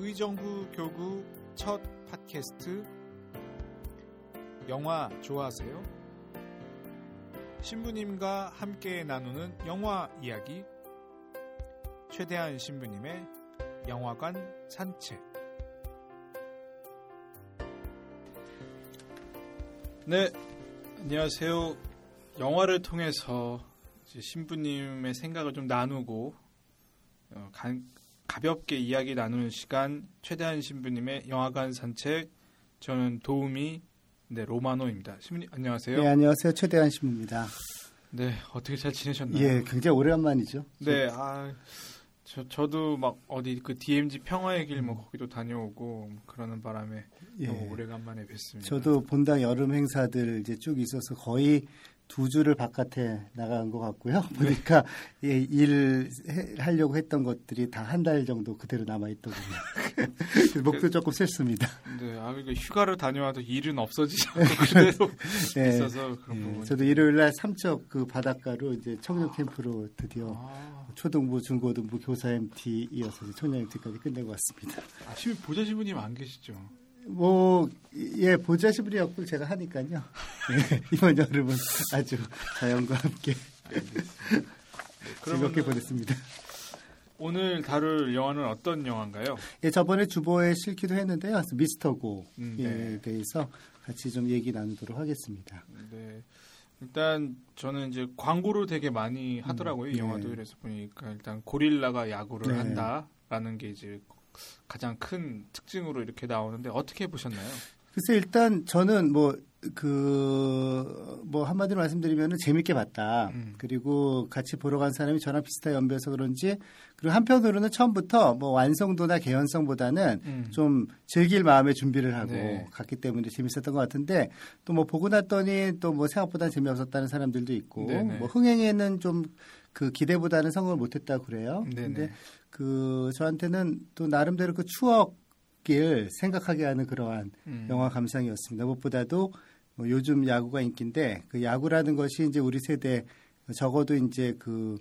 의정부 교구 첫 팟캐스트 영화 좋아하세요? 신부님과 함께 나누는 영화 이야기 최대한 신부님의 영화관 산책 네, 안녕하세요. 영화를 통해서 신부님의 생각을 좀 나누고 어, 간, 가볍게 이야기 나누는 시간 최대한 신부님의 영화관 산책 저는 도우미 네 로마노입니다. 신부님 안녕하세요. 네 안녕하세요 최대한 신부입니다. 네 어떻게 잘 지내셨나요? 예 굉장히 오래간만이죠. 네 아. 저, 저도 막 어디 그 DMZ 평화의 길 뭐 거기도 다녀오고 그러는 바람에 예. 오래간만에 뵀습니다. 저도 본당 여름 행사들 이제 쭉 있어서 거의 두 주를 바깥에 나간 것 같고요. 네. 보니까 예, 일 하려고 했던 것들이 다 한 달 정도 그대로 남아 있더군요. 목도 조금 셌습니다. 네, 아 그러니까 휴가를 다녀와도 일은 없어지지 않고 그대로 네. 있어서 그런 네. 부분. 저도 일요일 날 삼척 그 바닷가로 이제 청년 캠프로 드디어 아. 초등부, 중고등부 교사 MT 이어서 청년 MT까지 끝내고 왔습니다. 아, 지금 보좌 지부님 안 계시죠? 뭐, 예, 보자시브리 역을 제가 하니까요. 예, 이번 여름은 아주 자연과 함께 즐겁게 보냈습니다. 오늘 다룰 영화는 어떤 영화인가요? 예, 저번에 주보에 실기도 했는데요. 미스터고에 음, 네. 대해서 같이 좀 얘기 나누도록 하겠습니다. 네. 일단 저는 이제 광고를 되게 많이 하더라고요. 음, 네. 영화도 그래서 보니까 일단 고릴라가 야구를 네. 한다라는 게 이제 가장 큰 특징으로 이렇게 나오는데 어떻게 보셨나요? 글쎄 일단 저는 뭐 그, 뭐, 한마디로 말씀드리면 재밌게 봤다. 음. 그리고 같이 보러 간 사람이 저랑 비슷한 연배여서 그런지, 그리고 한편으로는 처음부터 뭐 완성도나 개연성보다는 음. 좀 즐길 마음의 준비를 하고 네. 갔기 때문에 재밌었던 것 같은데, 또 뭐 보고 났더니 또 뭐 생각보다 재미없었다는 사람들도 있고, 네네. 뭐 흥행에는 좀 그 기대보다는 성공을 못했다고 그래요. 네네. 근데 그 저한테는 또 나름대로 그 추억을 생각하게 하는 그러한 음. 영화 감상이었습니다. 무엇보다도 뭐 요즘 야구가 인기인데 그 야구라는 것이 이제 우리 세대 적어도 이제 그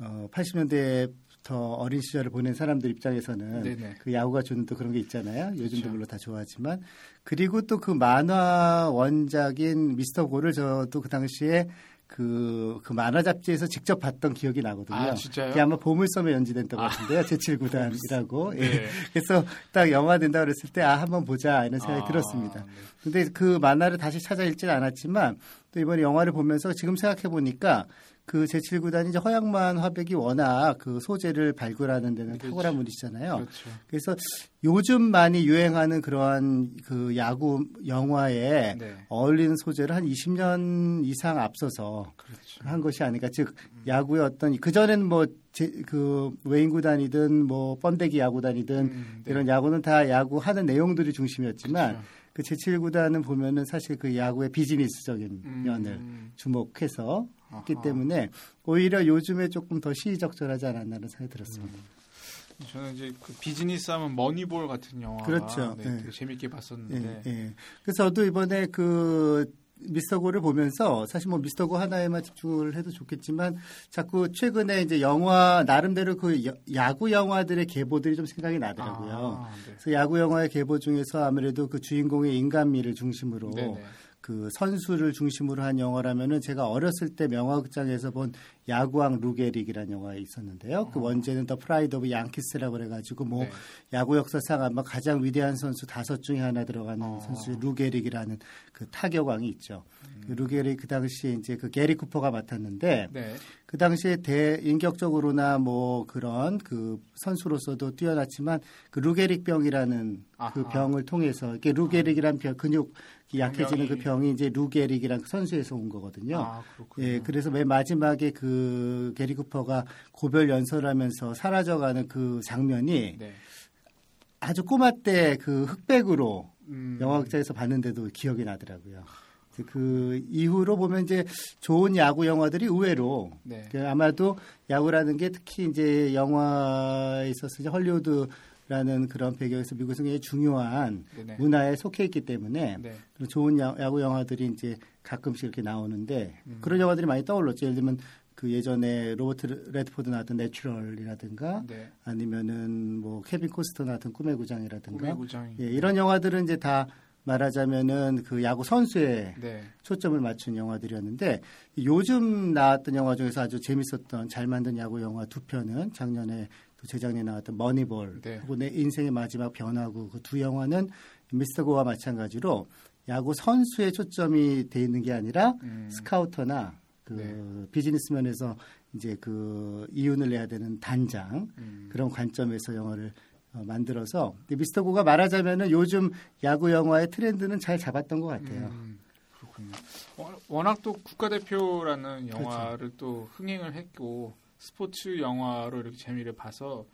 어, 80년대에 더 어린 시절을 보낸 사람들 입장에서는 네네. 그 야구가 주는 또 그런 게 있잖아요. 요즘도 그렇죠. 물론 다 좋아하지만 그리고 또 그 만화 원작인 미스터 고를 저도 그 당시에 그, 그 만화 잡지에서 직접 봤던 기억이 나거든요. 아, 진짜요? 그게 아마 보물섬에 연지됐던 것 아. 같은데요. 아. 제7구단이라고. 네. 예. 그래서 딱 영화 된다 그랬을 때, 아, 한번 보자. 이런 생각이 아, 들었습니다. 네. 근데 그 만화를 다시 찾아 읽지는 않았지만, 또 이번에 영화를 보면서 지금 생각해 보니까 그 제7구단이 이제 허양만 화백이 워낙 그 소재를 발굴하는 데는 그렇죠. 탁월한 분이시잖아요. 그렇죠. 그래서 요즘 많이 유행하는 그러한 그 야구 영화에 네. 어울리는 소재를 한 20년 이상 앞서서 그렇죠. 한 것이 아닐까. 즉 음. 야구의 어떤 그 전에는 뭐그 외인 구단이든 뭐 번데기 야구단이든 음, 네. 이런 야구는 다 야구 하는 내용들이 중심이었지만 그렇죠. 그 제7구단은 보면은 사실 그 야구의 비즈니스적인 음. 면을 주목해서 했기 때문에 오히려 요즘에 조금 더 시의적절하지 않았나는 생각이 들었습니다. 음. 저는 이제 그 비즈니스 하면 머니볼 같은 영화 그렇죠. 네, 네. 재밌게 봤었는데. 네, 네. 그래서 저도 이번에 그 미스터고를 보면서 사실 뭐 미스터고 하나에만 집중을 해도 좋겠지만 자꾸 최근에 이제 영화 나름대로 그 야구 영화들의 계보들이 좀 생각이 나더라고요. 아, 네. 그래서 야구 영화의 계보 중에서 아무래도 그 주인공의 인간미를 중심으로. 그 선수를 중심으로 한 영화라면은 제가 어렸을 때 명화극장에서 본 야구왕 루게릭이라는 영화가 있었는데요. 그 어. 원제는 The Pride of Yankees라고 그래가지고 뭐 네. 야구 역사상 아마 가장 위대한 선수 다섯 중에 하나 들어가는 어. 선수 루게릭이라는 그 타격왕이 있죠. 음. 그 루게릭 그 당시에 이제 그 게리 쿠퍼가 맡았는데 네. 그 당시에 대인격적으로나 뭐 그런 그 선수로서도 뛰어났지만 그 루게릭 병이라는 그 아하. 그 병을 통해서 이게 루게릭이란 병 근육 약해지는 그 병이 이제 루게릭이란 그 선수에서 온 거거든요. 아, 예, 그래서 맨 마지막에 그 게리 쿠퍼가 고별 연설하면서 사라져가는 그 장면이 네. 아주 꼬마 때 그 흑백으로 음. 영화극장에서 봤는데도 기억이 나더라고요. 그 이후로 보면 이제 좋은 야구 영화들이 의외로 네. 그 아마도 야구라는 게 특히 이제 영화에 있어서 이제 헐리우드 라는 그런 배경에서 미국에서 굉장히 중요한 네네. 문화에 속해 있기 때문에 네. 좋은 야구 영화들이 이제 가끔씩 이렇게 나오는데 음. 그런 영화들이 많이 떠올랐죠. 예를 들면 그 예전에 로버트 레드포드 나왔던 내추럴이라든가 네. 아니면은 뭐 케빈 코스트너 나왔던 꿈의 구장이라든가 꿈의 구장. 예, 이런 영화들은 이제 다 말하자면은 그 야구 선수에 네. 초점을 맞춘 영화들이었는데 요즘 나왔던 영화 중에서 아주 재밌었던 잘 만든 야구 영화 두 편은 작년에 또 재작년에 나왔던 머니볼 네. 그리고 내 인생의 마지막 변화구 그 두 영화는 미스터 고와 마찬가지로 야구 선수에 초점이 돼 있는 게 아니라 음. 스카우터나 그 네. 비즈니스 면에서 이제 그 이윤을 내야 되는 단장 음. 그런 관점에서 영화를 어, 만들어서 미스터 고가 말하자면은 요즘 야구 영화의 트렌드는 잘 잡았던 것 같아요. 음, 그렇군요. 워- 워낙 또 국가대표라는 그렇죠. 영화를 또 흥행을 했고 스포츠 영화로 이렇게 재미를 봐서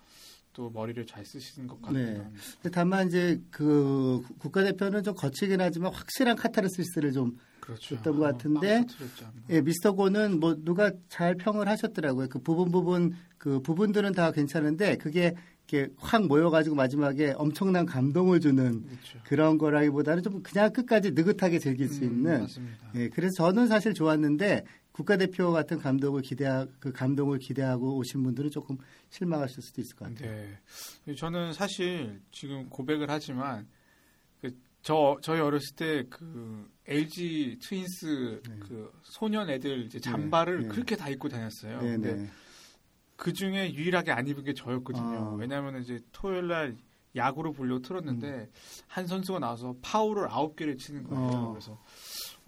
또 머리를 잘 쓰시는 것 같기도 네. 근데 다만 이제 그 국가대표는 좀 거치긴 하지만 확실한 카타르시스를 좀 그렇죠. 했던 것 같은데, 빵 터뜨렸죠, 한번. 예, 미스터 고는 뭐 누가 잘 평을 하셨더라고요. 그 부분 부분 그 부분들은 다 괜찮은데 그게 이렇게 확 모여가지고 마지막에 엄청난 감동을 주는 그렇죠. 그런 거라기보다는 좀 그냥 끝까지 느긋하게 즐길 수 음, 있는. 맞습니다. 예, 그래서 저는 사실 좋았는데 국가대표 같은 감독을 기대 그 감동을 기대하고 오신 분들은 조금 실망하실 수도 있을 것 같아요. 네. 저는 사실 지금 고백을 하지만 그 저 저희 어렸을 때 그 LG 트윈스 네. 그 소년 애들 이제 잠바를 네. 그렇게 다 입고 다녔어요. 네, 근데 네. 그 중에 유일하게 안 입은 게 저였거든요. 아. 왜냐하면 이제 토요일 날 야구로 보려고 틀었는데 음. 한 선수가 나와서 파울을 아홉 개를 치는 거예요. 어. 그래서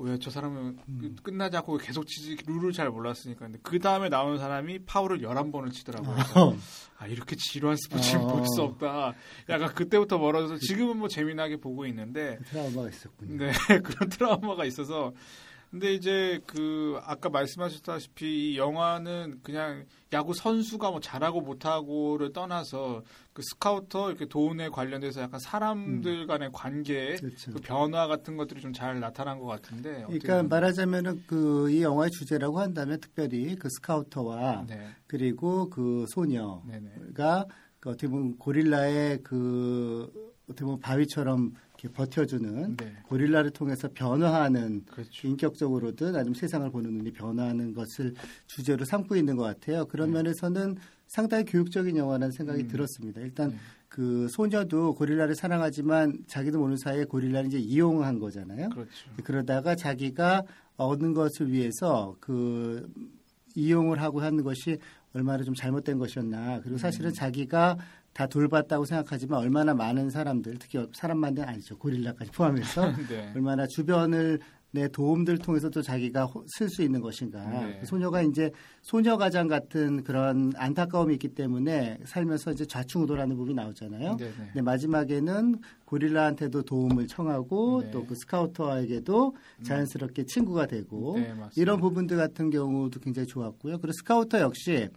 왜 저 사람은 음. 끝나지 않고 계속 치지 룰을 잘 몰랐으니까 근데 그 다음에 나오는 사람이 파울을 11번을 치더라고요. 어, 아 이렇게 지루한 스포츠를 어. 볼수 없다. 약간 그때부터 멀어져서 지금은 뭐 재미나게 보고 있는데 트라우마가 있었군요. 네 그런 트라우마가 있어서 근데 이제 그 아까 말씀하셨다시피 이 영화는 그냥 야구 선수가 뭐 잘하고 못하고를 떠나서 그 스카우터 이렇게 도운에 관련돼서 약간 사람들 간의 관계 그렇죠. 그 변화 같은 것들이 좀 잘 나타난 것 같은데 그러니까 말하자면은 그 이 영화의 주제라고 한다면 특별히 그 스카우터와 네, 그리고 그 소녀가. 그 어떻게 보면 고릴라의 그 어떻게 보면 바위처럼 이렇게 버텨주는 네, 고릴라를 통해서 변화하는 그렇죠. 인격적으로든 아니면 세상을 보는 눈이 변화하는 것을 주제로 삼고 있는 것 같아요. 그런 네. 면에서는 상당히 교육적인 영화라는 생각이 음. 들었습니다. 일단 네. 그 소녀도 고릴라를 사랑하지만 자기도 모르는 사이에 고릴라를 이제 이용한 거잖아요. 그렇죠. 그러다가 자기가 얻는 것을 위해서 그 이용을 하고 하는 것이 얼마나 좀 잘못된 것이었나. 그리고 사실은 음. 자기가 다 돌봤다고 생각하지만 얼마나 많은 사람들, 특히 사람만은 아니죠. 고릴라까지 포함해서 네. 얼마나 주변을 내 도움들 통해서도 자기가 쓸 수 있는 것인가. 네. 그 소녀가 이제 소녀 가장 같은 그런 안타까움이 있기 때문에 살면서 이제 좌충우돌하는 부분이 나오잖아요. 네 네. 근데 마지막에는 고릴라한테도 도움을 청하고 네. 또 그 스카우터에게도 자연스럽게 친구가 되고 네. 이런 부분들 같은 경우도 굉장히 좋았고요. 그리고 스카우터 역시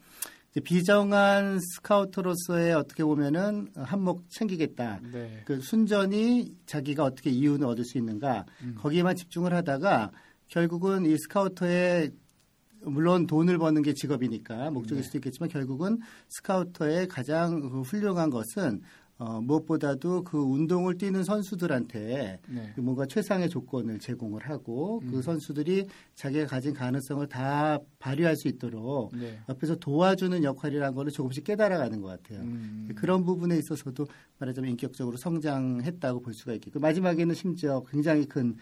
비정한 스카우터로서의 어떻게 보면은 한몫 챙기겠다. 네. 그 순전히 자기가 어떻게 이윤을 얻을 수 있는가 음. 거기에만 집중을 하다가 결국은 이 스카우터의 물론 돈을 버는 게 직업이니까 목적일 네. 수도 있겠지만 결국은 스카우터의 가장 그 훌륭한 것은 어, 무엇보다도 그 운동을 뛰는 선수들한테 네. 그 뭔가 최상의 조건을 제공을 하고 음. 그 선수들이 자기가 가진 가능성을 다 발휘할 수 있도록 네. 옆에서 도와주는 역할이라는 거를 조금씩 깨달아가는 것 같아요. 음. 그런 부분에 있어서도 말하자면 인격적으로 성장했다고 볼 수가 있겠고 마지막에는 심지어 굉장히 큰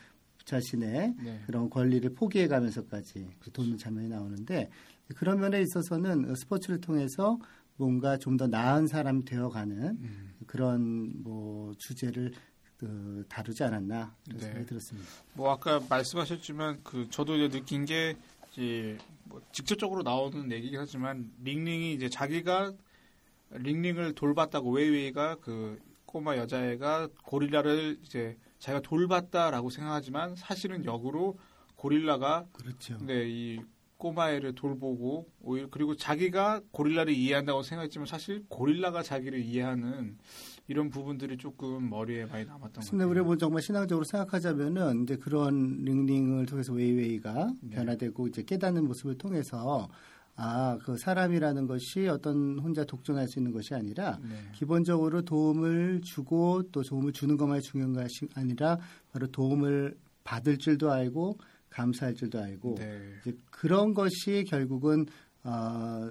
자신의 네. 그런 권리를 포기해가면서까지 그 도는 장면이 나오는데 그런 면에 있어서는 스포츠를 통해서 뭔가 좀 더 나은 사람이 되어가는 음. 그런 뭐 주제를 그 다루지 않았나 그런 네. 생각이 들었습니다. 뭐 아까 말씀하셨지만 그 저도 이제 느낀 게 이제 뭐 직접적으로 나오는 얘기긴 하지만 링링이 이제 자기가 링링을 돌봤다고 웨이웨이가 그 꼬마 여자애가 고릴라를 이제 자기가 돌봤다라고 생각하지만 사실은 역으로 고릴라가 그렇죠. 네, 이 꼬마애를 돌보고 오히려 그리고 자기가 고릴라를 이해한다고 생각했지만 사실 고릴라가 자기를 이해하는 이런 부분들이 조금 머리에 많이 남았던 것 근데. 우리가 뭐 정말 신앙적으로 생각하자면은 이제 그런 링링을 통해서 웨이웨이가 네. 변화되고 이제 깨닫는 모습을 통해서 아 그 사람이라는 것이 어떤 혼자 독존할 수 있는 것이 아니라 네. 기본적으로 도움을 주고 또 도움을 주는 것만이 중요한 것이 아니라 바로 도움을 받을 줄도 알고 감사할 줄도 알고 네. 이제 그런 것이 결국은 어,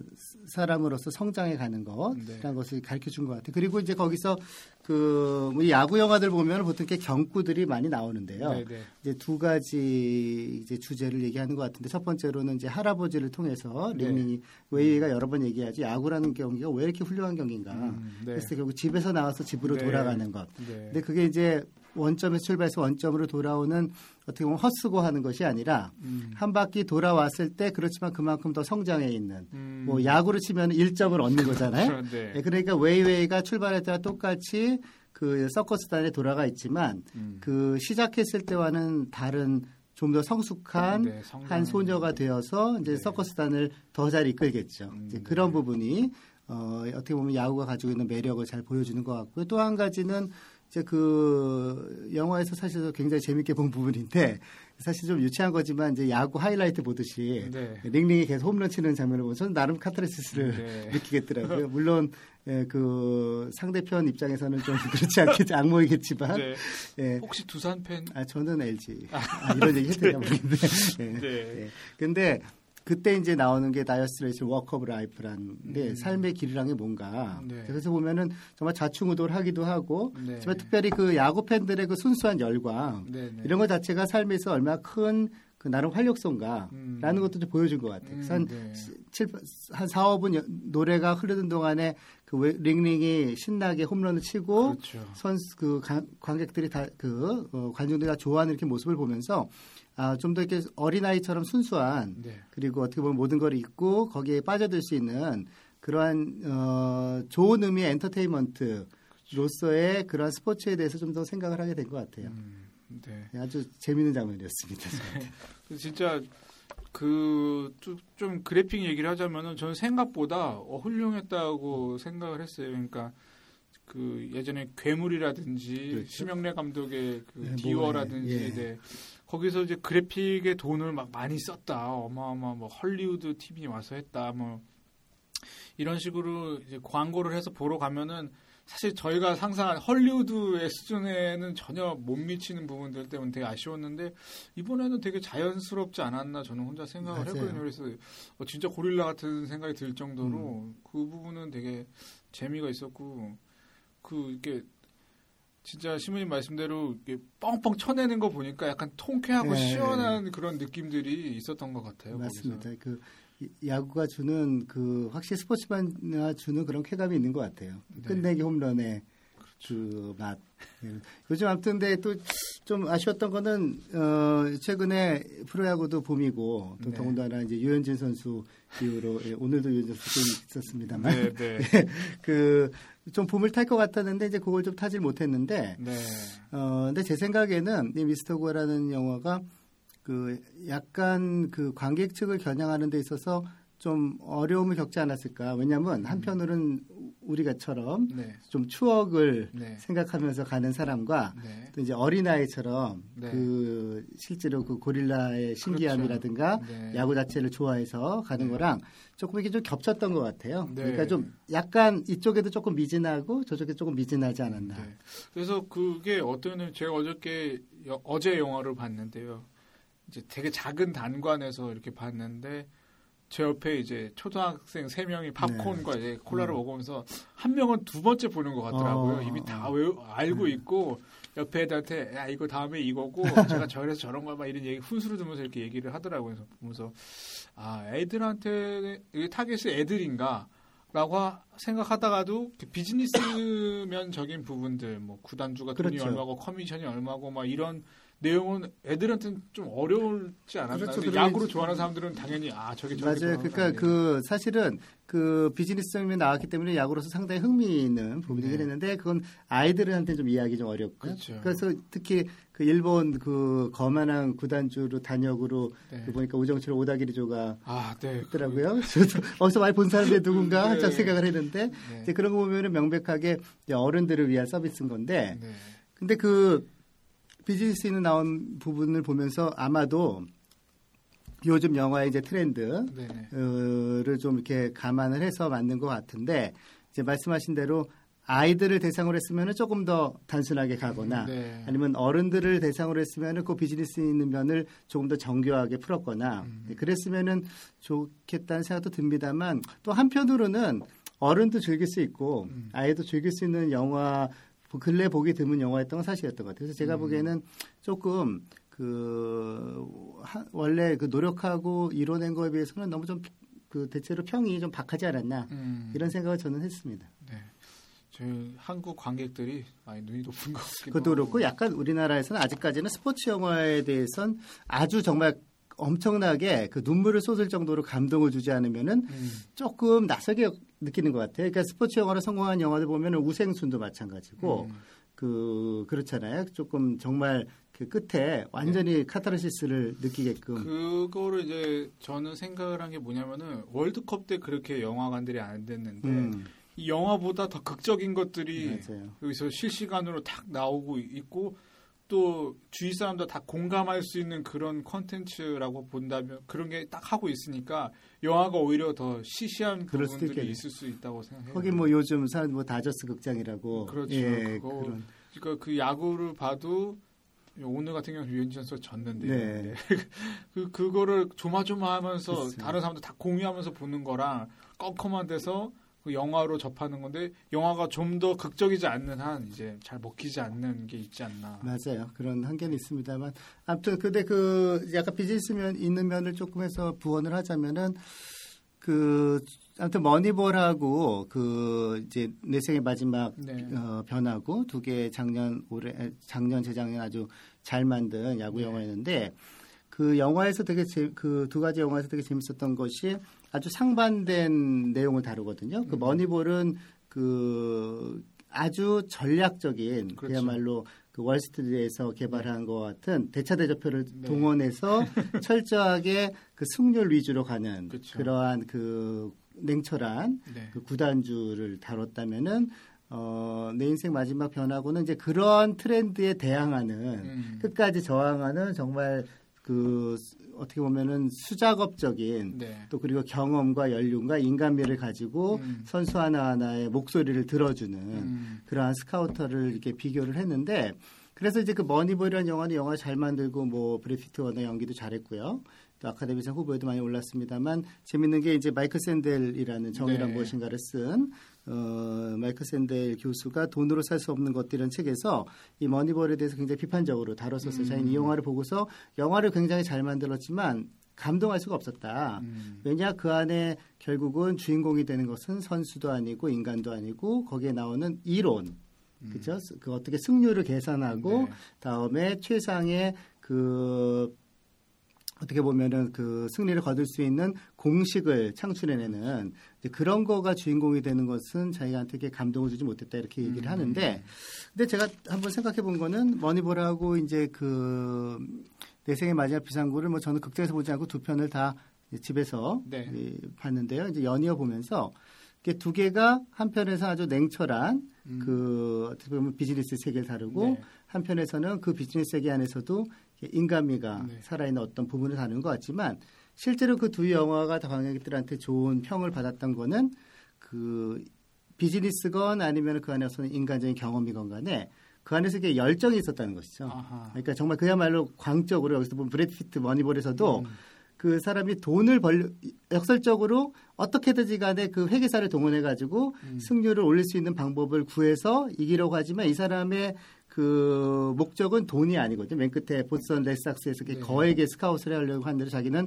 사람으로서 성장해 가는 것이라는 네. 것을 가르쳐 준 것 같아요. 그리고 이제 거기서 그, 우리 야구 영화들 보면 보통 이렇게 경구들이 많이 나오는데요. 네네. 네. 이제 두 가지 이제 주제를 얘기하는 것 같은데 첫 번째로는 이제 할아버지를 통해서 네. 링링이 네. 웨이가 여러 번 얘기하지 야구라는 경기가 왜 이렇게 훌륭한 경기인가. 음, 네. 그래서 결국 집에서 나와서 집으로 네. 돌아가는 것. 근데 그게 이제 원점에서 출발해서 원점으로 돌아오는 어떻게 보면 헛수고 하는 것이 아니라 음. 한 바퀴 돌아왔을 때 그렇지만 그만큼 더 성장해 있는 음. 뭐 야구로 치면 1점을 얻는 거잖아요. 네. 네. 그러니까 웨이웨이가 출발할 때와 똑같이 그 서커스단에 돌아가 있지만 음. 그 시작했을 때와는 다른 좀 더 성숙한 네, 한 소녀가 되어서 이제 네. 서커스단을 더 잘 이끌겠죠. 음, 이제 그런 네. 부분이 어, 어떻게 보면 야구가 가지고 있는 매력을 잘 보여주는 것 같고요. 또 한 가지는 이제 그 영화에서 사실 굉장히 재밌게 본 부분인데 사실 좀 유치한 거지만 이제 야구 하이라이트 보듯이 네. 링링이 계속 홈런 치는 장면을 보면 저는 나름 카타르시스를 네. 느끼겠더라고요. 물론 예, 그 상대편 입장에서는 좀 그렇지 않겠지 악몽이겠지만 네. 예. 혹시 두산 팬? 아 저는 LG 아, 이런 얘기 되냐 모르겠는데. 예. 네. 예. 근데 그때 이제 나오는 게 Dire Straits Walk of Life라는데 음. 삶의 길이란 게 뭔가 네. 그래서 보면은 정말 좌충우돌 하기도 하고 네. 하지만 특별히 그 야구 팬들의 그 순수한 열광 네, 네. 이런 것 자체가 삶에서 얼마나 큰 그 나름 활력소인가라는 음. 것도 좀 보여준 것 같아요. 그래서 한, 음, 7, 네. 한 4, 5분 노래가 흐르는 동안에 그 링링이 신나게 홈런을 치고 그렇죠. 선수 그 관객들이 다그 어, 관중들이 다 좋아하는 이렇게 모습을 보면서 아, 좀 더 이렇게 어린아이처럼 순수한 네. 그리고 어떻게 보면 모든 걸 잊고 거기에 빠져들 수 있는 그러한 어, 좋은 의미의 엔터테인먼트로서의 그러한 스포츠에 대해서 좀 더 생각을 하게 된 것 같아요. 음, 네. 네. 아주 재미있는 장면이었습니다. 진짜 그좀 그래픽 얘기를 하자면은 저는 생각보다 어, 훌륭했다고 생각을 했어요. 그러니까 그 예전에 괴물이라든지 그렇죠? 심영래 감독의 그 네, 디어라든지 예. 네. 거기서 이제 그래픽에 돈을 막 많이 썼다. 어마어마 뭐 헐리우드 팀이 와서 했다. 뭐 이런 식으로 이제 광고를 해서 보러 가면은 사실 저희가 상상한 헐리우드의 수준에는 전혀 못 미치는 부분들 때문에 되게 아쉬웠는데 이번에는 되게 자연스럽지 않았나 저는 혼자 생각을 맞아요. 했거든요. 그래서 어, 진짜 고릴라 같은 생각이 들 정도로 음. 그 부분은 되게 재미가 있었고 그 이게 진짜 시모님 말씀대로 뻥뻥 쳐내는 거 보니까 약간 통쾌하고 네. 시원한 그런 느낌들이 있었던 것 같아요. 맞습니다. 거기서. 그 야구가 주는 그 확실히 스포츠만 주는 그런 쾌감이 있는 것 같아요. 네. 끝내기 홈런의. 그 맛. 네. 요즘 아무튼 근데 또 좀 아쉬웠던 거는 어 최근에 프로야구도 봄이고 또 네. 더군다나 이제 유현진 선수 이후로 예, 오늘도 유현진 선수 있었습니다만 네, 네. 그좀 봄을 탈 것 같았는데 이제 그걸 좀 타질 못했는데 네. 어 근데 제 생각에는 이 미스터 고라는 영화가 그 약간 그 관객 측을 겨냥하는 데 있어서 좀 어려움을 겪지 않았을까. 왜냐하면 음. 한편으로는 우리가처럼 네. 좀 추억을 네. 생각하면서 가는 사람과 네. 또 이제 어린아이처럼 네. 그 실제로 그 고릴라의 신기함이라든가 그렇죠. 네. 야구 자체를 좋아해서 가는 네. 거랑 조금 이게 좀 겹쳤던 것 같아요. 그러니까 좀 약간 이쪽에도 조금 미진하고 저쪽에 조금 미진하지 않았나. 그래서 그게 어떤 제가 어저께 어제 영화를 봤는데요. 이제 되게 작은 단관에서 이렇게 봤는데 제 옆에 이제 초등학생 세 명이 팝콘과 네. 이제 콜라를 음. 먹으면서 한 명은 두 번째 보는 것 같더라고요. 어, 이미 다 외, 알고 네. 있고 옆에 애들한테 야 이거 다음에 이거고 제가 저래서 저런 거 막 이런 얘기 훈수를 두면서 이렇게 얘기를 하더라고요. 그래서 보면서 아 애들한테 타겟이 애들인가? 라고 생각하다가도 비즈니스면적인 부분들 뭐 구단주가 돈이 그렇죠. 얼마고 커미션이 얼마고 막 이런 내용은 애들한테는 좀 어려울지 않았나? 그렇죠. 야구를 좋아하는 사람들은 당연히 아 저게 저게 맞아요. 그러니까 그 사실은 그 비즈니스 장면이 나왔기 때문에 야구로서 상당히 흥미 있는 부분이긴 네. 했는데 그건 아이들한테 좀 이해하기 좀 어렵고 그렇죠. 그래서 특히 그 일본 그 거만한 구단주로 단역으로 네. 그 보니까 우정철 오다기리조가 아, 네. 있더라고요. 저도 어디서 많이 본 사람들이 누군가 네. 한참 생각을 했는데 네. 이제 그런 거 보면은 명백하게 어른들을 위한 서비스인 건데 네. 근데 그 비즈니스에 나온 부분을 보면서 아마도 요즘 영화의 이제 트렌드를 좀 이렇게 감안을 해서 만든 것 같은데 이제 말씀하신 대로 아이들을 대상으로 했으면 조금 더 단순하게 가거나 네. 아니면 어른들을 대상으로 했으면 그 비즈니스 있는 면을 조금 더 정교하게 풀었거나 음. 그랬으면은 좋겠다는 생각도 듭니다만 또 한편으로는 어른도 즐길 수 있고 음. 아이도 즐길 수 있는 영화 근래 보기 드문 영화였던 건 사실이었던 것 같아요. 그래서 제가 음. 보기에는 조금 그 하- 원래 그 노력하고 이뤄낸 거에 비해서는 너무 좀 그 대체로 평이 좀 박하지 않았나 음. 이런 생각을 저는 했습니다. 네. 저희 한국 관객들이 많이 눈이 높은 것 같기도 그것도. 그렇고 약간 우리나라에서는 아직까지는 스포츠 영화에 대해선 아주 정말 엄청나게 그 눈물을 쏟을 정도로 감동을 주지 않으면은 음. 조금 낯설게 느끼는 것 같아요. 그러니까 스포츠 영화로 성공한 영화들 보면은 우생순도 마찬가지고 음. 그 그렇잖아요. 조금 정말 그 끝에 완전히 카타르시스를 느끼게끔 그거를 이제 저는 생각을 한 게 뭐냐면은 월드컵 때 그렇게 영화관들이 안 됐는데 음, 이 영화보다 더 극적인 것들이 맞아요. 여기서 실시간으로 탁 나오고 있고 또 주위 사람들 다 공감할 수 있는 그런 컨텐츠라고 본다면 그런 게 딱 하고 있으니까 영화가 오히려 더 시시한 부분들이. 있을 수 있다고 생각해요. 거기 뭐 요즘 사람 뭐 다저스 극장이라고 그렇죠. 예, 그거 그런 그러니까 그 야구를 봐도 오늘 같은 경우는 유현진 선수가 졌는데 네. 그 그거를 조마조마하면서 그렇죠. 다른 사람들 다 공유하면서 보는 거랑 껌껌한 데서 그 영화로 접하는 건데 영화가 좀 더 극적이지 않는 한 이제 잘 먹히지 않는 게 있지 않나. 맞아요. 그런 한계는 있습니다만 아무튼 근데 그 약간 비즈니스 면 있는 면을 조금 해서 부언을 하자면은 그 아무튼 머니볼하고 그 이제 내 생의 마지막 네. 어, 변하고 두 개 작년 올해 작년 재작년 아주 잘 만든 야구 네. 영화였는데 그 영화에서 되게 그 두 가지 영화에서 되게 재밌었던 것이 아주 상반된 내용을 다루거든요. 그 음. 머니볼은 그 아주 전략적인 그렇죠. 그야말로 그 월스트리트에서 개발한 것 같은 대차 대조표를 네. 동원해서 철저하게 그 승률 위주로 가는 그렇죠. 그러한 그 냉철한 네. 그 구단주를 다뤘다면은 어, 내 인생 마지막 변화고는 이제 그런 트렌드에 대항하는 음. 끝까지 저항하는 정말 그 어떻게 보면은 수작업적인 네. 또 그리고 경험과 연륜과 인간미를 가지고 음. 선수 하나하나의 목소리를 들어주는 음. 그러한 스카우터를 이렇게 비교를 했는데 그래서 이제 그 머니볼이라는 영화는 영화 잘 만들고 뭐 브래드 피트 워낙 연기도 잘했고요. 또 아카데미상 후보에도 많이 올랐습니다만 재밌는 게 이제 마이클 샌델이라는 정의란 네. 무엇인가를 쓴 어, 마이클 샌델 교수가 돈으로 살 수 없는 것들이라는 책에서 이 머니볼에 대해서 굉장히 비판적으로 다뤘었어요. 음. 자기는 이 영화를 보고서 영화를 굉장히 잘 만들었지만 감동할 수가 없었다. 음. 왜냐 그 안에 결국은 주인공이 되는 것은 선수도 아니고 인간도 아니고 거기에 나오는 이론 그죠? 그 어떻게 승률을 계산하고 음. 네. 다음에 최상의 그 어떻게 보면은 그 승리를 거둘 수 있는 공식을 창출해내는 그런 거가 주인공이 되는 것은 자기한테 이렇게 감동을 주지 못했다 이렇게 얘기를 음. 하는데 근데 제가 한번 생각해 본 거는 머니볼하고 이제 그 내 생의 마지막 비상구를 뭐 저는 극장에서 보지 않고 두 편을 다 집에서 네. 이, 봤는데요. 이제 연이어 보면서 이게 두 개가 한편에서 아주 냉철한 음. 그 어떻게 보면 비즈니스 세계를 다루고 네. 한편에서는 그 비즈니스 세계 안에서도 인간미가 네. 살아있는 어떤 부분을 다루는 것 같지만 실제로 그 두 영화가 다 관객들한테 좋은 평을 받았던 거는 그 비즈니스건 아니면 그 안에서는 인간적인 경험이건 간에 그 안에서 이게 열정이 있었다는 것이죠. 아하. 그러니까 정말 그야말로 광적으로 여기서 보면 브래드 피트 머니볼에서도 음. 그 사람이 돈을 벌 역설적으로 어떻게든지 간에 그 회계사를 동원해 가지고 음. 승률을 올릴 수 있는 방법을 구해서 이기려고 하지만 이 사람의 그 목적은 돈이 아니거든요. 맨 끝에 보스턴 레드삭스에서 네. 거액의 스카웃을 하려고 한데도 자기는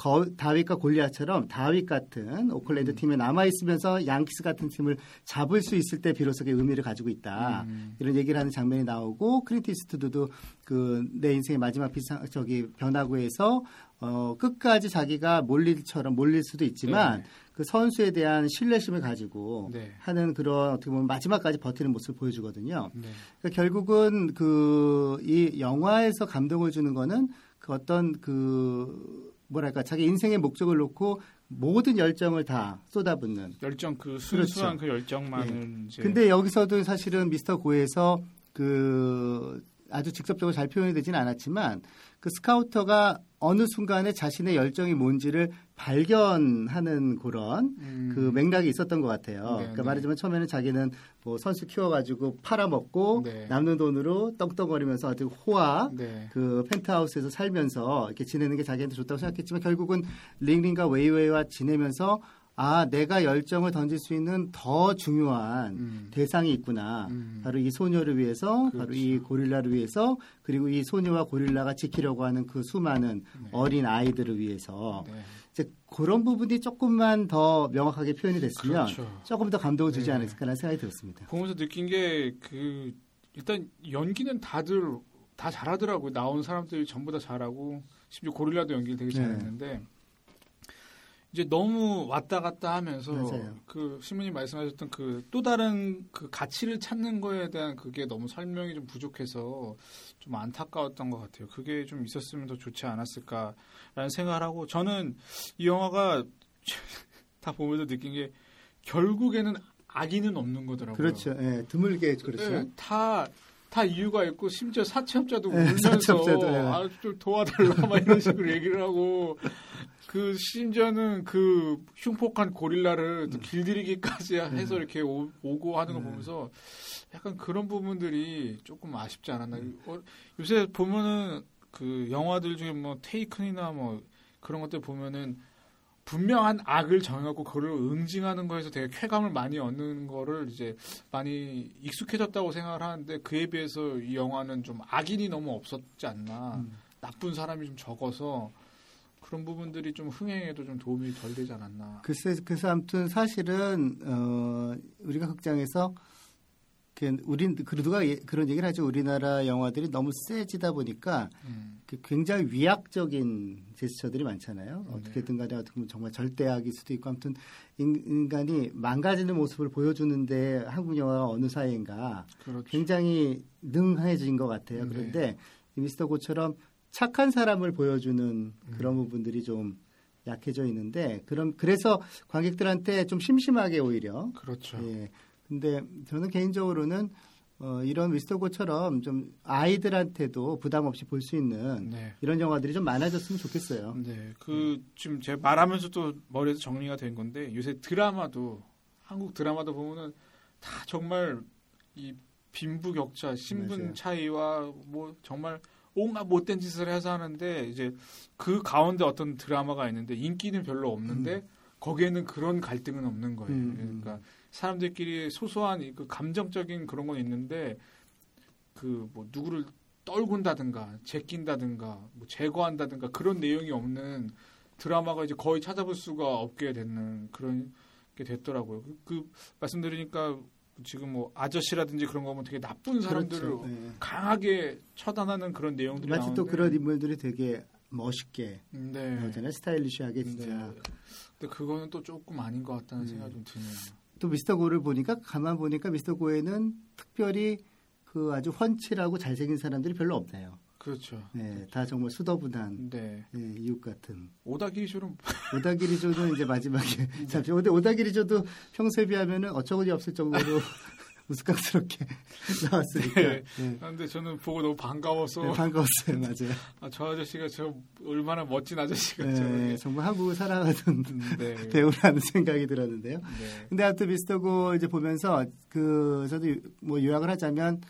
거, 다윗과 골리앗처럼 다윗 같은 오클랜드 음. 팀에 남아 있으면서 양키스 같은 팀을 잡을 수 있을 때 비로소 그 의미를 가지고 있다. 음. 이런 얘기를 하는 장면이 나오고 클린트 이스트우드도 그 내 인생의 마지막 비상 저기 변화구에서 어 끝까지 자기가 몰릴처럼 몰릴 수도 있지만 네. 그 선수에 대한 신뢰심을 가지고 네. 하는 그런 어떻게 보면 마지막까지 버티는 모습을 보여주거든요. 네. 그러니까 결국은 그 이 영화에서 감동을 주는 거는 그 어떤 그 뭐랄까 자기 인생의 목적을 놓고 모든 열정을 다 쏟아붓는. 열정 그 순수한 그 열정만을 이제 근데 여기서도 사실은 미스터 고에서 그 아주 직접적으로 잘 표현이 되지는 않았지만 그 스카우터가 어느 순간에 자신의 열정이 뭔지를 발견하는 그런 음. 그 맥락이 있었던 것 같아요. 네, 그러니까 네. 말하자면 처음에는 자기는 뭐 선수 키워가지고 팔아먹고 네. 남는 돈으로 떵떵거리면서 아주 호화 네. 그 펜트하우스에서 살면서 이렇게 지내는 게 자기한테 좋다고 생각했지만 결국은 링링과 웨이웨이와 지내면서 아 내가 열정을 던질 수 있는 더 중요한 음. 대상이 있구나. 음. 바로 이 소녀를 위해서, 바로 그렇죠. 이 고릴라를 위해서, 그리고 이 소녀와 고릴라가 지키려고 하는 그 수많은 어린 아이들을 위해서 네. 이제 그런 부분이 조금만 더 명확하게 표현이 됐으면 그렇죠. 조금 더 감동을 주지 네. 않을까라는 생각이 들었습니다. 보면서 느낀 게 그 일단 연기는 다들 다 잘하더라고요. 나온 사람들이 전부 다 잘하고 심지어 고릴라도 연기를 되게 네. 잘했는데 이제 너무 왔다 갔다 하면서 맞아요. 그 신부님 말씀하셨던 그 또 다른 그 가치를 찾는 거에 대한 그게 너무 설명이 좀 부족해서 좀 안타까웠던 것 같아요. 그게 좀 있었으면 더 좋지 않았을까라는 생각을 하고 저는 이 영화가 다 보면서 느낀 게 결국에는 악의는 없는 거더라고요. 그렇죠. 예, 드물게 그렇죠. 네, 다, 다 이유가 있고, 심지어 사채업자도 네, 울면서, 사채업자도, 네. 아, 좀 도와달라, 막 이런 식으로 얘기를 하고, 그, 심지어는 그 흉폭한 고릴라를 또 음. 길들이기까지 해서 이렇게 오, 고 하는 거 네. 보면서, 약간 그런 부분들이 조금 아쉽지 않았나. 어, 요새 보면은, 그, 영화들 중에 뭐, 테이큰이나 뭐, 그런 것들 보면은, 분명한 악을 정하고 그걸 응징하는 거에서 되게 쾌감을 많이 얻는 거를 이제 많이 익숙해졌다고 생각을 하는데 그에 비해서 이 영화는 좀 악인이 너무 없었지 않나 음. 나쁜 사람이 좀 적어서 그런 부분들이 좀 흥행에도 좀 도움이 덜 되지 않았나 글쎄, 그래서 아무튼 사실은 어, 우리가 극장에서 그 우린 그 누가 예- 그런 얘기를 하죠. 우리나라 영화들이 너무 세지다 보니까 음, 그 굉장히 위약적인 제스처들이 많잖아요. 네. 어떻게든 간에 어떻게 보면 정말 절대악일 수도 있고 아무튼 인- 인간이 망가지는 모습을 보여주는데 한국 영화가 어느 사이인가 그렇죠 굉장히 능해진 것 같아요. 네. 그런데 이 미스터 고처럼 착한 사람을 보여주는 그런 음. 부분들이 좀 약해져 있는데 그럼 그래서 관객들한테 좀 심심하게 오히려 그렇죠 예. 근데 저는 개인적으로는 어, 이런 미스터 고처럼 좀 아이들한테도 부담 없이 볼 수 있는 네. 이런 영화들이 좀 많아졌으면 좋겠어요. 네, 그 지금 제가 말하면서 또 머리에서 정리가 된 건데 요새 드라마도 한국 드라마도 보면은 다 정말 이 빈부격차, 신분 맞아요. 차이와 뭐 정말 온갖 못된 짓을 해서 하는데 이제 그 가운데 어떤 드라마가 있는데 인기는 별로 없는데 거기에는 그런 갈등은 없는 거예요. 음, 음. 그러니까 사람들끼리 소소한 이그 감정적인 그런 건 있는데 그 뭐 누구를 떨군다든가 제낀다든가 뭐 제거한다든가 그런 내용이 없는 드라마가 이제 거의 찾아볼 수가 없게 되는 그런 게 됐더라고요. 그, 그 말씀드리니까 지금 뭐 아저씨라든지 그런 거 보면 되게 나쁜 사람들을 그렇죠. 예. 강하게 처단하는 그런 내용들이 마치 또 나오는데 그런 인물들이 되게 멋있게 네. 나오잖아요. 스타일리시하게 진짜. 네. 근데 그거는 또 조금 아닌 것 같다는 음. 생각이 좀 드네요. 또 미스터 고를 보니까 가만 보니까 미스터 고에는 특별히 그 아주 훤칠하고 잘생긴 사람들이 별로 없네요. 그렇죠. 네, 다 정말 수더분한 네. 예, 이웃 같은. 오다기쇼는 오다기리조는 이제 마지막에 잠시 근데 오다기리조도 평소에 비하면은 어처구니 없을 정도로 우스꽝스럽게 나왔으니까 네. 네. 근데 저는 보고 너무 반가워서 네, 반가웠어요, 맞아요. 아, 저 아저씨가 저 얼마나 멋진 아저씨가 네, 저 정말 한국을 사랑하던 네. 배우라는 생각이 들었는데요. 네. 근데 아무튼 미스터고 이제 보면서 그 저도 뭐 요약을 하자면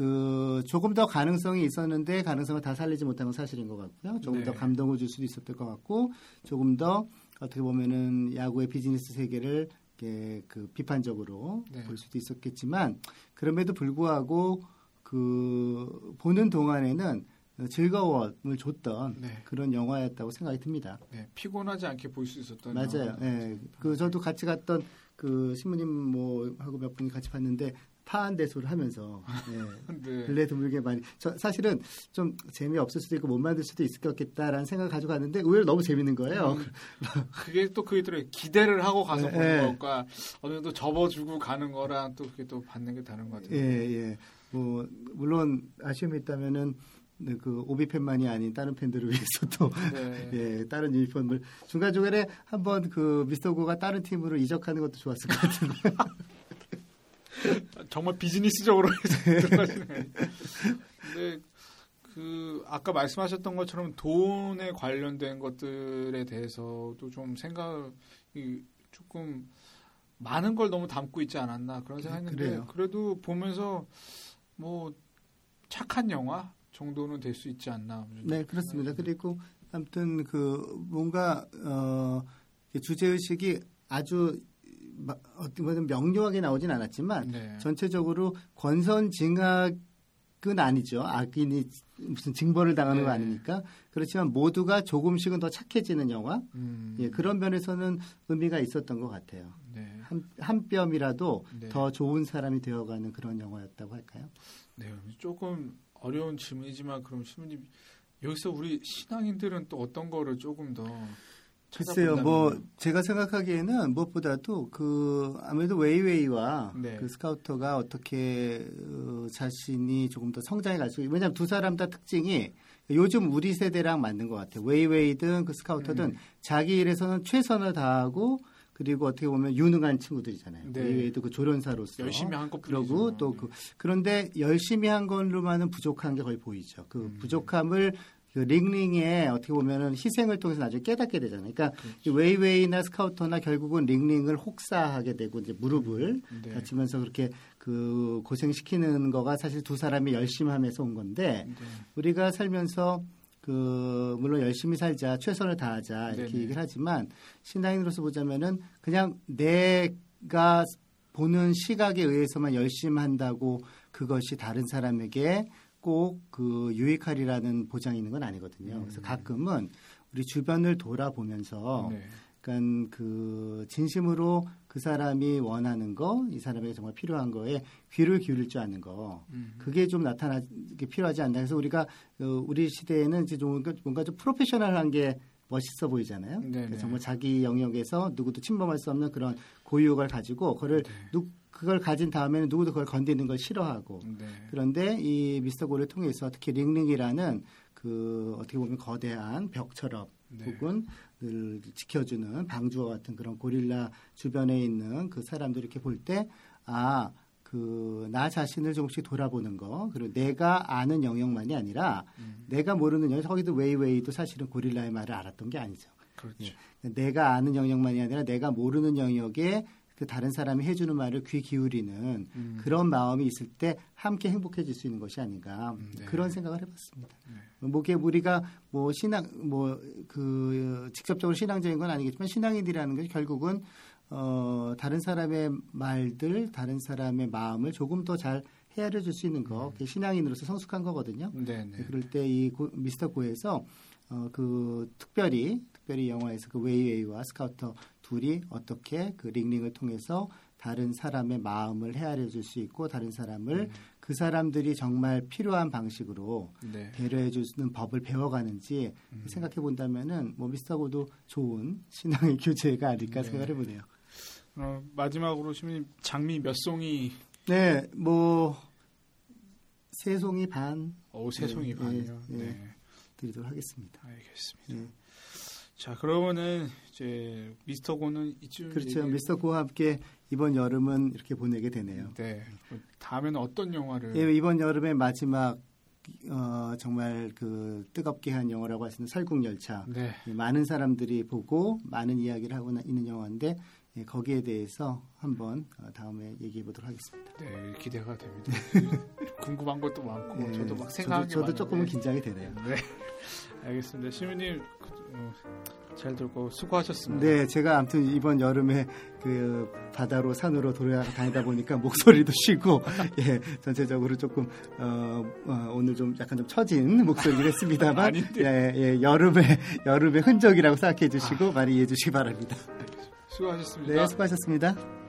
그 조금 더 가능성이 있었는데 가능성을 다 살리지 못한 건 사실인 것 같고요. 조금 네. 더 감동을 줄 수도 있었을 것 같고 조금 더 어떻게 보면은 야구의 비즈니스 세계를 그 비판적으로 네. 볼 수도 있었겠지만 그럼에도 불구하고 그 보는 동안에는 즐거움을 줬던 네. 그런 영화였다고 생각이 듭니다. 네. 피곤하지 않게 볼 수 있었던 맞아요. 예. 같습니다. 그 저도 같이 갔던 그 신부님 뭐 하고 몇 분이 같이 봤는데 파한 대소를 하면서 예. 네. 근래 드물게 많이 저 사실은 좀 재미없을 수도 있고 못 만들 수도 있을 것 같다라는 생각을 가지고 갔는데 의외로 너무 재밌는 거예요. 음, 그게 또 그게 들어요. 기대를 하고 가서 네, 보는 네. 것과 어느 정도 접어주고 가는 거랑 또 그게 또 받는 게 다른 것 같아요. 예, 예. 뭐 물론 아쉬움이 있다면은 네, 그 오비 팬만이 아닌 다른 팬들을 위해서 또 네. 예, 다른 유니폼을 중간 중간에 한번 그 미스터 고가 다른 팀으로 이적하는 것도 좋았을 것 같은데. 정말 비즈니스적으로 들어가시는 근데 그 아까 말씀하셨던 것처럼 돈에 관련된 것들에 대해서도 좀 생각이 조금 많은 걸 너무 담고 있지 않았나 그런 생각했는데 그래요. 그래도 보면서 뭐 착한 영화 정도는 될 수 있지 않나. 네, 그렇습니다. 그리고 아무튼 그 뭔가 어 주제 의식이 아주 마- 어떤 것은 명료하게 나오진 않았지만 네. 전체적으로 권선징악은 아니죠. 악인이 무슨 징벌을 당하는 거 네. 아니니까. 그렇지만 모두가 조금씩은 더 착해지는 영화. 음, 예, 그런 면에서는 의미가 있었던 것 같아요. 네. 한, 한 뼘이라도 네. 더 좋은 사람이 되어가는 그런 영화였다고 할까요? 네, 조금 어려운 질문이지만 그럼 신부님 여기서 우리 신앙인들은 또 어떤 거를 조금 더 글쎄요, 뭐 제가 생각하기에는 무엇보다도 그 아무래도 웨이웨이와 네. 그 스카우터가 어떻게 어, 자신이 조금 더 성장해 갈 수, 왜냐하면 두 사람 다 특징이 요즘 우리 세대랑 맞는 것 같아요. 웨이웨이든 그 스카우터든 음. 자기 일에서는 최선을 다하고 그리고 어떻게 보면 유능한 친구들이잖아요. 네. 웨이웨이도 그 조련사로서 열심히 한 것뿐이죠. 그러고 또 그 그런데 열심히 한 걸로만은 부족한 게 거의 보이죠. 그 음. 부족함을 그 링링에 어떻게 보면은 희생을 통해서 나중에 깨닫게 되잖아요. 그러니까 그렇죠. 이 웨이웨이나 스카우터나 결국은 링링을 혹사하게 되고 이제 무릎을 네. 다치면서 그렇게 그 고생시키는 거가 사실 두 사람이 열심히 하면서 온 건데 네. 우리가 살면서 그 물론 열심히 살자 최선을 다하자 이렇게 네네. 얘기를 하지만 신앙인으로서 보자면은 그냥 내가 보는 시각에 의해서만 열심히 한다고 그것이 다른 사람에게 꼭 그 유익하리라는 보장이 있는 건 아니거든요. 음. 그래서 가끔은 우리 주변을 돌아보면서 네. 그러니까 그 진심으로 그 사람이 원하는 거, 이 사람에게 정말 필요한 거에 귀를 기울일 줄 아는 거, 음. 그게 좀 나타나게 필요하지 않나. 그래서 우리가 어, 우리 시대에는 이제 좀 뭔가 좀 프로페셔널한 게 멋있어 보이잖아요. 정말 자기 영역에서 누구도 침범할 수 없는 그런 고유 영역을 가지고 그걸 네. 누, 그걸 가진 다음에는 누구도 그걸 건드리는 걸 싫어하고 네. 그런데 이 미스터 고를 통해서 특히 링링이라는 그 어떻게 보면 거대한 벽처럼 네. 혹은 늘 지켜주는 방주와 같은 그런 고릴라 주변에 있는 그 사람들 이렇게 볼 때 아, 그 나 자신을 조금씩 돌아보는 거 그리고 내가 아는 영역만이 아니라 음. 내가 모르는 영역 거기도 웨이웨이도 사실은 고릴라의 말을 알았던 게 아니죠. 그렇죠. 내가 아는 영역만이 아니라 내가 모르는 영역에 그 다른 사람이 해주는 말을 귀 기울이는 음. 그런 마음이 있을 때 함께 행복해질 수 있는 것이 아닌가 음, 네. 그런 생각을 해봤습니다. 네. 뭐게 우리가 뭐 신앙 뭐 그 직접적으로 신앙적인 건 아니겠지만 신앙인이라는 것이 결국은 어 다른 사람의 말들, 다른 사람의 마음을 조금 더잘 헤아려 줄 수 있는 거, 그게 신앙인으로서 성숙한 거거든요. 네, 네. 그럴 때 이 미스터 고에서 어, 그 특별히 특별히 영화에서 그 웨이웨이와 스카우터 둘이 어떻게 그 링링을 통해서 다른 사람의 마음을 헤아려 줄 수 있고 다른 사람을 음. 그 사람들이 정말 필요한 방식으로 네. 배려해 주는 법을 배워가는지 음. 생각해 본다면은 뭐 미스터 고도 좋은 신앙의 교재가 아닐까 네. 생각해 보네요. 어, 마지막으로 신부님 장미 몇 송이 네, 뭐 세 송이 반 어, 세 송이 네, 반이요. 네, 네. 네. 드리도록 하겠습니다. 알겠습니다. 네. 자, 그러면은 이제 미스터 고는 이쯤 그렇죠. 얘기- 미스터 고와 함께 이번 여름은 이렇게 보내게 되네요. 네. 다음에는 어떤 영화를 예, 이번 여름의 마지막 어, 정말 그 뜨겁게 한 영화라고 할 수 있는 설국열차. 네. 예, 많은 사람들이 보고 많은 이야기를 하고 나- 있는 영화인데 예, 거기에 대해서 한번 어, 다음에 얘기해 보도록 하겠습니다. 네, 기대가 됩니다. 궁금한 것도 많고 예, 저도 막게 저도, 많은데. 조금은 긴장이 되네요. 네. 알겠습니다. 시민님 어, 잘 들고 수고하셨습니다. 네, 제가 아무튼 이번 여름에 그 바다로 산으로 돌아다니다 보니까 목소리도 쉬고 예, 전체적으로 조금 어, 어, 오늘 좀 약간 좀 처진 목소리를 했습니다만. 예, 예, 여름의 여름의 흔적이라고 생각해 주시고 많이 이해해 주시기 바랍니다. 수고하셨습니다. 네, 수고하셨습니다.